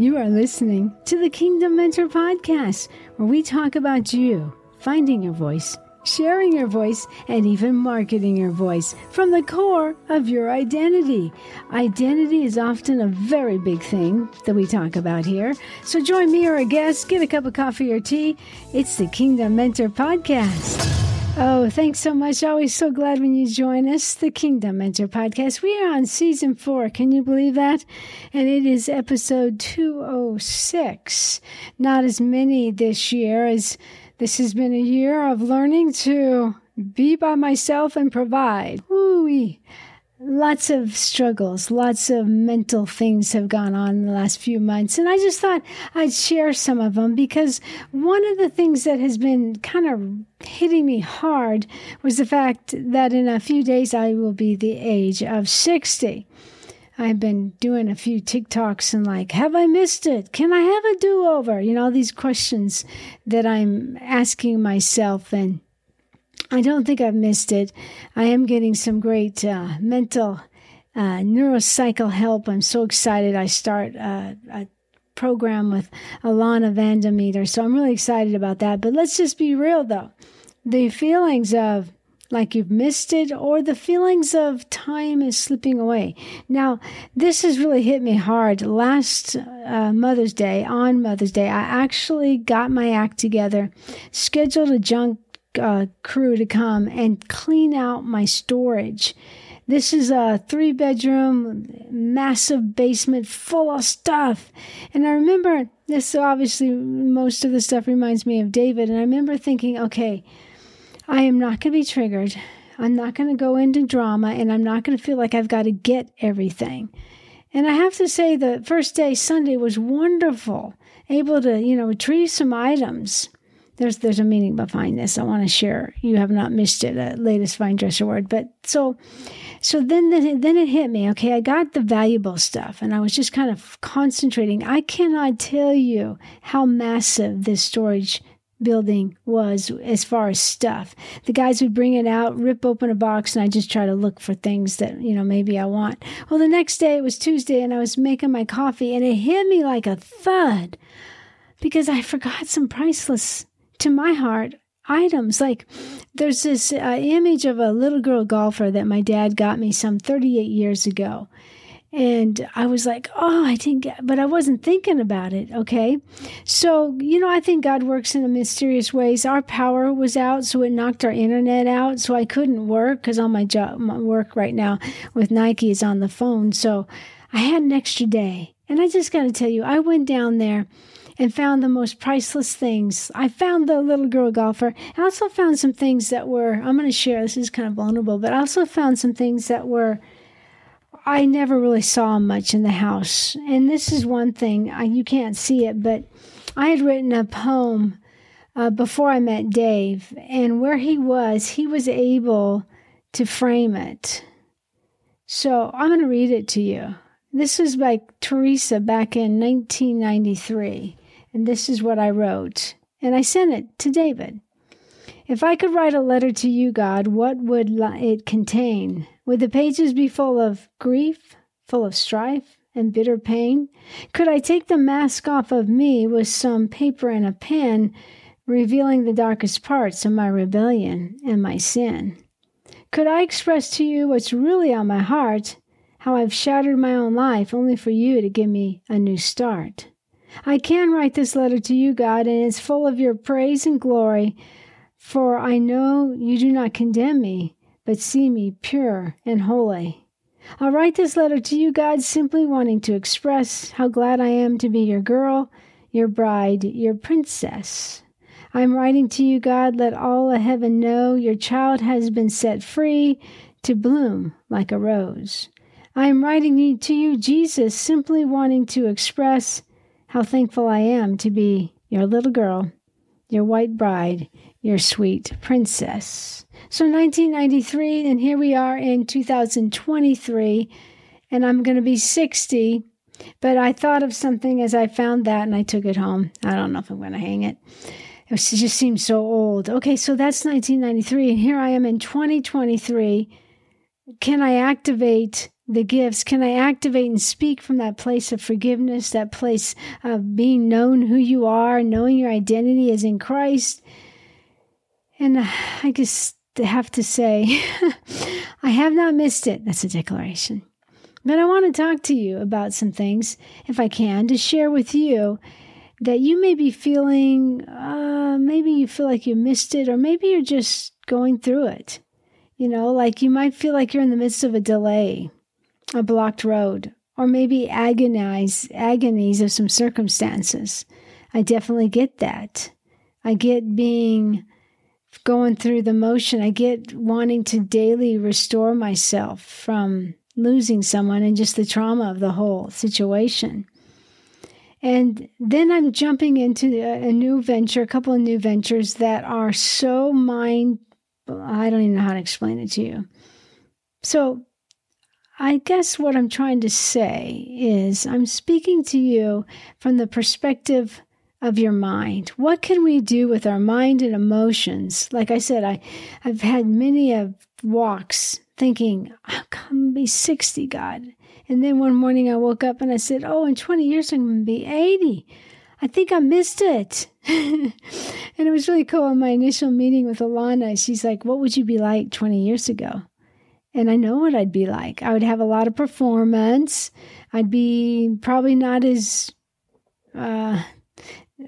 You are listening to the Kingdom Mentor Podcast, where we talk about you finding your voice, sharing your voice, and even marketing your voice from the core of your identity. Identity is often a very big thing that we talk about here. So join me or a guest, get a cup of coffee or tea. It's the Kingdom Mentor Podcast. Oh, thanks so much. Always so glad when you join us. The Kingdom Mentor Podcast. We are on season four. Can you believe that? And it is episode 206. Not as many this year as this has been a year of learning to be by myself and provide. Woo-wee lots of struggles, lots of mental things have gone on in the last few months. And I just thought I'd share some of them because one of the things that has been kind of hitting me hard was the fact that in a few days I will be the age of 60. I've been doing a few TikToks and like, have I missed it? Can I have a do over? You know, these questions that I'm asking myself and I don't think I've missed it. I am getting some great uh, mental uh, neurocycle help. I'm so excited. I start uh, a program with Alana Vandemeter, so I'm really excited about that. But let's just be real, though. The feelings of like you've missed it, or the feelings of time is slipping away. Now, this has really hit me hard. Last uh, Mother's Day, on Mother's Day, I actually got my act together, scheduled a junk uh, crew to come and clean out my storage. This is a three bedroom, massive basement full of stuff. And I remember this obviously, most of the stuff reminds me of David. And I remember thinking, okay, I am not going to be triggered. I'm not going to go into drama and I'm not going to feel like I've got to get everything. And I have to say, the first day, Sunday, was wonderful. Able to, you know, retrieve some items there's there's a meaning behind this. I want to share. You have not missed it. A latest vine dresser award. But so so then the, then it hit me. Okay, I got the valuable stuff, and I was just kind of concentrating. I cannot tell you how massive this storage building was as far as stuff. The guys would bring it out, rip open a box, and I just try to look for things that, you know, maybe I want. Well, the next day it was Tuesday and I was making my coffee and it hit me like a thud because I forgot some priceless to my heart items. Like there's this uh, image of a little girl golfer that my dad got me some 38 years ago. And I was like, oh, I didn't get, but I wasn't thinking about it. Okay. So, you know, I think God works in mysterious ways. Our power was out, so it knocked our internet out. So I couldn't work because all my job, my work right now with Nike is on the phone. So I had an extra day. And I just got to tell you, I went down there and found the most priceless things. I found the little girl golfer. I also found some things that were, I'm going to share, this is kind of vulnerable, but I also found some things that were, I never really saw much in the house. And this is one thing, I, you can't see it, but I had written a poem uh, before I met Dave, and where he was, he was able to frame it. So I'm going to read it to you. This was by Theresa back in 1993. And this is what I wrote. And I sent it to David. If I could write a letter to you, God, what would it contain? Would the pages be full of grief, full of strife and bitter pain? Could I take the mask off of me with some paper and a pen, revealing the darkest parts of my rebellion and my sin? Could I express to you what's really on my heart, how I've shattered my own life only for you to give me a new start? I can write this letter to you, God, and it's full of your praise and glory, for I know you do not condemn me, but see me pure and holy. I'll write this letter to you, God, simply wanting to express how glad I am to be your girl, your bride, your princess. I'm writing to you, God, let all of heaven know your child has been set free to bloom like a rose. I am writing to you, Jesus, simply wanting to express how thankful I am to be your little girl, your white bride, your sweet princess. So 1993, and here we are in 2023, and I'm going to be 60. But I thought of something as I found that and I took it home. I don't know if I'm going to hang it. It just seems so old. Okay, so that's 1993, and here I am in 2023. Can I activate the gifts? Can I activate and speak from that place of forgiveness, that place of being known who you are, knowing your identity is in Christ? And I just have to say, I have not missed it. That's a declaration. But I want to talk to you about some things, if I can, to share with you that you may be feeling, uh, maybe you feel like you missed it, or maybe you're just going through it. You know, like you might feel like you're in the midst of a delay, a blocked road, or maybe agonize, agonies of some circumstances. I definitely get that. I get being going through the motion. I get wanting to daily restore myself from losing someone and just the trauma of the whole situation. And then I'm jumping into a, new venture, a couple of new ventures that are so mind, I don't even know how to explain it to you. So I guess what I'm trying to say is I'm speaking to you from the perspective of your mind. What can we do with our mind and emotions? Like I said, I, I've had many of walks thinking, going to be 60, God. And then one morning I woke up and I said, Oh, in 20 years I'm going to be 80. I think I missed it. and it was really cool. In my initial meeting with Alana, she's like, What would you be like 20 years ago? And I know what I'd be like. I would have a lot of performance. I'd be probably not as uh,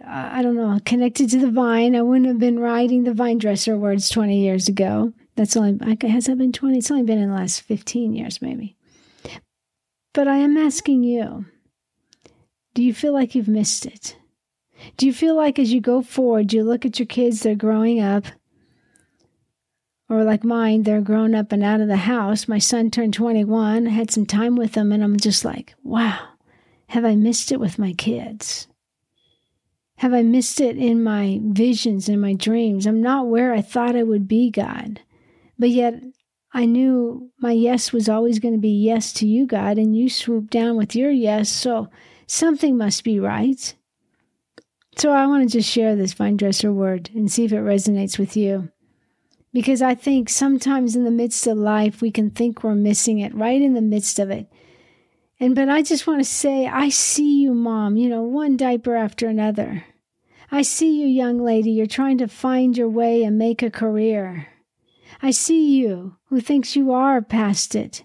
I don't know, connected to the vine. I wouldn't have been writing the vine dresser words 20 years ago. That's only, has that been 20? It's only been in the last 15 years, maybe. But I am asking you do you feel like you've missed it? Do you feel like as you go forward, you look at your kids, they're growing up, or like mine, they're grown up and out of the house. My son turned 21, I had some time with them, and I'm just like, wow, have I missed it with my kids? Have I missed it in my visions and my dreams? I'm not where I thought I would be, God. But yet I knew my yes was always going to be yes to you, God, and you swooped down with your yes, so something must be right. So I want to just share this vine dresser word and see if it resonates with you. Because I think sometimes in the midst of life, we can think we're missing it right in the midst of it. And but I just want to say, I see you, mom, you know, one diaper after another. I see you, young lady. You're trying to find your way and make a career. I see you who thinks you are past it,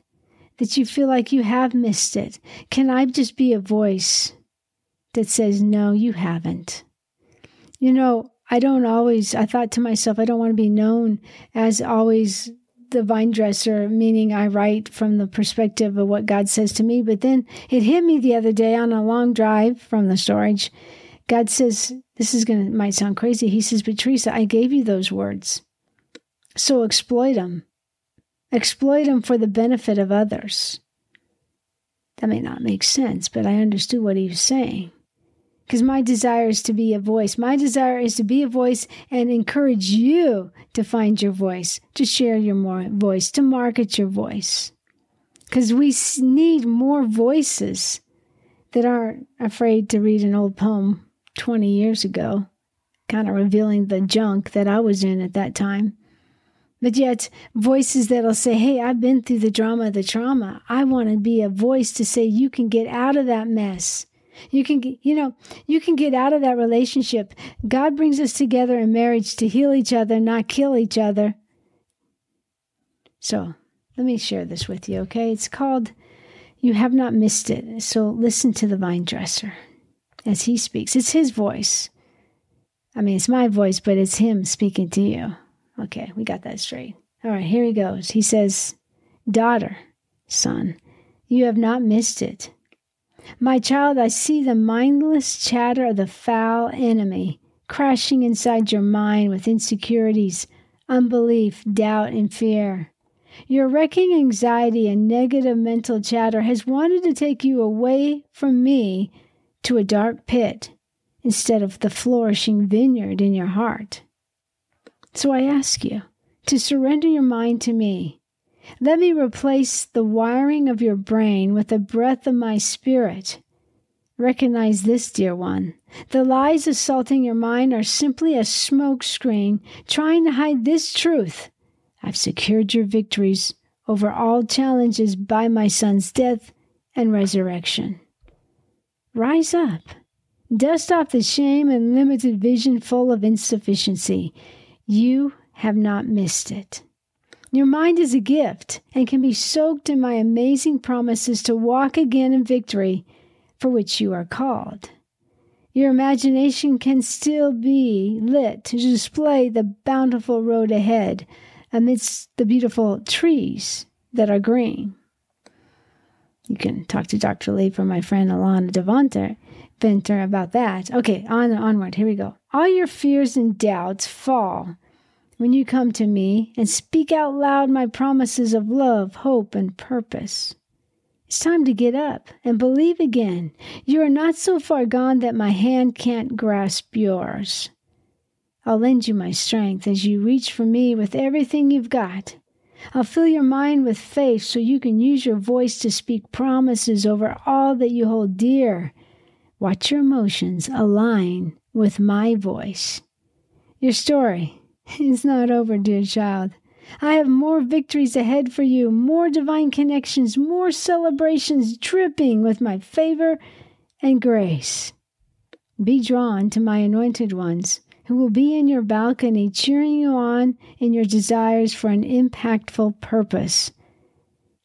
that you feel like you have missed it. Can I just be a voice that says, no, you haven't? You know, I don't always, I thought to myself, I don't want to be known as always the vine dresser, meaning I write from the perspective of what God says to me. But then it hit me the other day on a long drive from the storage. God says, this is going to might sound crazy. He says, but Theresa, I gave you those words. So exploit them. Exploit them for the benefit of others. That may not make sense, but I understood what he was saying. Because my desire is to be a voice. My desire is to be a voice and encourage you to find your voice, to share your more voice, to market your voice. Because we need more voices that aren't afraid to read an old poem 20 years ago, kind of revealing the junk that I was in at that time. But yet, voices that'll say, Hey, I've been through the drama, the trauma. I want to be a voice to say, You can get out of that mess. You can, you know, you can get out of that relationship. God brings us together in marriage to heal each other, not kill each other. So, let me share this with you, okay? It's called You Have Not Missed It. So, listen to the vine dresser as he speaks. It's his voice. I mean, it's my voice, but it's him speaking to you. Okay, we got that straight. All right, here he goes. He says, Daughter, son, you have not missed it. My child, I see the mindless chatter of the foul enemy crashing inside your mind with insecurities, unbelief, doubt, and fear. Your wrecking anxiety and negative mental chatter has wanted to take you away from me to a dark pit instead of the flourishing vineyard in your heart. So I ask you to surrender your mind to me. Let me replace the wiring of your brain with the breath of my spirit. Recognize this, dear one. The lies assaulting your mind are simply a smoke screen trying to hide this truth. I've secured your victories over all challenges by my son's death and resurrection. Rise up. Dust off the shame and limited vision full of insufficiency. You have not missed it. Your mind is a gift and can be soaked in my amazing promises to walk again in victory for which you are called. Your imagination can still be lit to display the bountiful road ahead amidst the beautiful trees that are green. You can talk to Dr. Leaf from my friend Alana Devonter Venter about that. Okay, on onward. Here we go. All your fears and doubts fall when you come to me and speak out loud my promises of love, hope, and purpose. It's time to get up and believe again. You are not so far gone that my hand can't grasp yours. I'll lend you my strength as you reach for me with everything you've got. I'll fill your mind with faith so you can use your voice to speak promises over all that you hold dear. Watch your emotions align with my voice. Your story is not over, dear child. I have more victories ahead for you, more divine connections, more celebrations dripping with my favor and grace. Be drawn to my anointed ones who will be in your balcony cheering you on in your desires for an impactful purpose.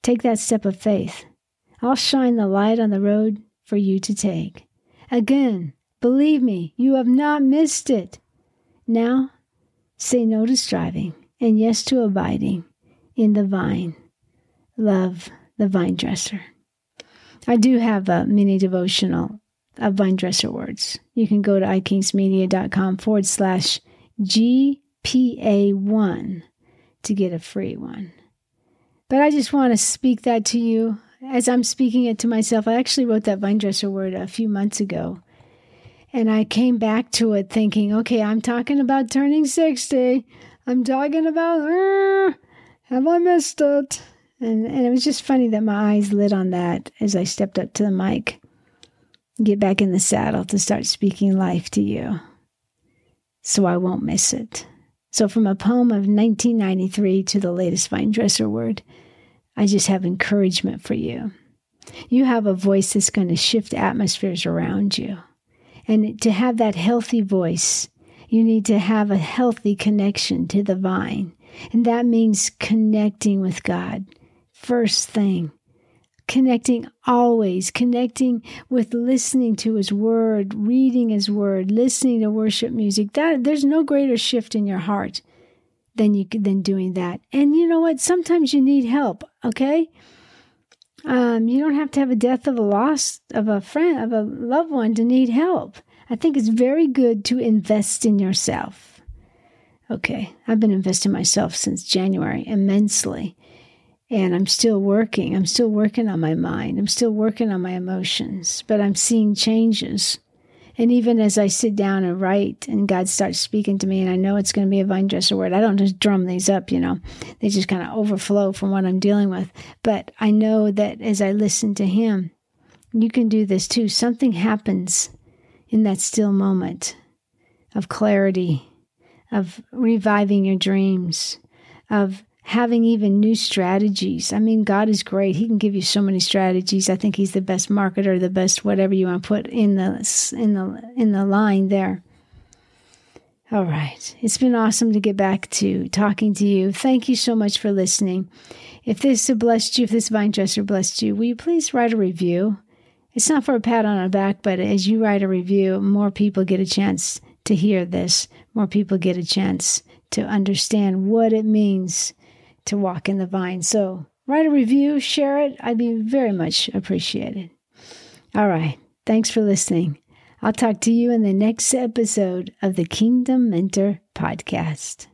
Take that step of faith. I'll shine the light on the road for you to take. Again, believe me, you have not missed it. Now, say no to striving and yes to abiding in the vine. Love the vine dresser. I do have a mini devotional of vine dresser words. You can go to ikingsmedia.com forward slash GPA1 to get a free one. But I just want to speak that to you as I'm speaking it to myself. I actually wrote that vine dresser word a few months ago. And I came back to it thinking, okay, I'm talking about turning 60. I'm talking about, have I missed it? And, and it was just funny that my eyes lit on that as I stepped up to the mic, get back in the saddle to start speaking life to you. So I won't miss it. So, from a poem of 1993 to the latest vine dresser word, I just have encouragement for you. You have a voice that's going to shift atmospheres around you. And to have that healthy voice you need to have a healthy connection to the vine. And that means connecting with God. First thing, connecting always, connecting with listening to His Word, reading His Word, listening to worship music. That there's no greater shift in your heart than you than doing that. And you know what? Sometimes you need help. Okay. Um, you don't have to have a death of a loss of a friend of a loved one to need help. I think it's very good to invest in yourself. Okay, I've been investing myself since January immensely. And I'm still working. I'm still working on my mind. I'm still working on my emotions, but I'm seeing changes. And even as I sit down and write and God starts speaking to me, and I know it's going to be a vine dresser word, I don't just drum these up, you know, they just kind of overflow from what I'm dealing with. But I know that as I listen to Him, you can do this too. Something happens in that still moment of clarity, of reviving your dreams, of having even new strategies. I mean, God is great. He can give you so many strategies. I think he's the best marketer, the best whatever you want to put in the in the in the line there. All right. It's been awesome to get back to talking to you. Thank you so much for listening. If this blessed you, if this vine dresser blessed you, will you please write a review? It's not for a pat on the back, but as you write a review, more people get a chance to hear this. More people get a chance to understand what it means to walk in the vine. So write a review, share it. I'd be very much appreciated. All right. Thanks for listening. I'll talk to you in the next episode of the Kingdom Mentor Podcast.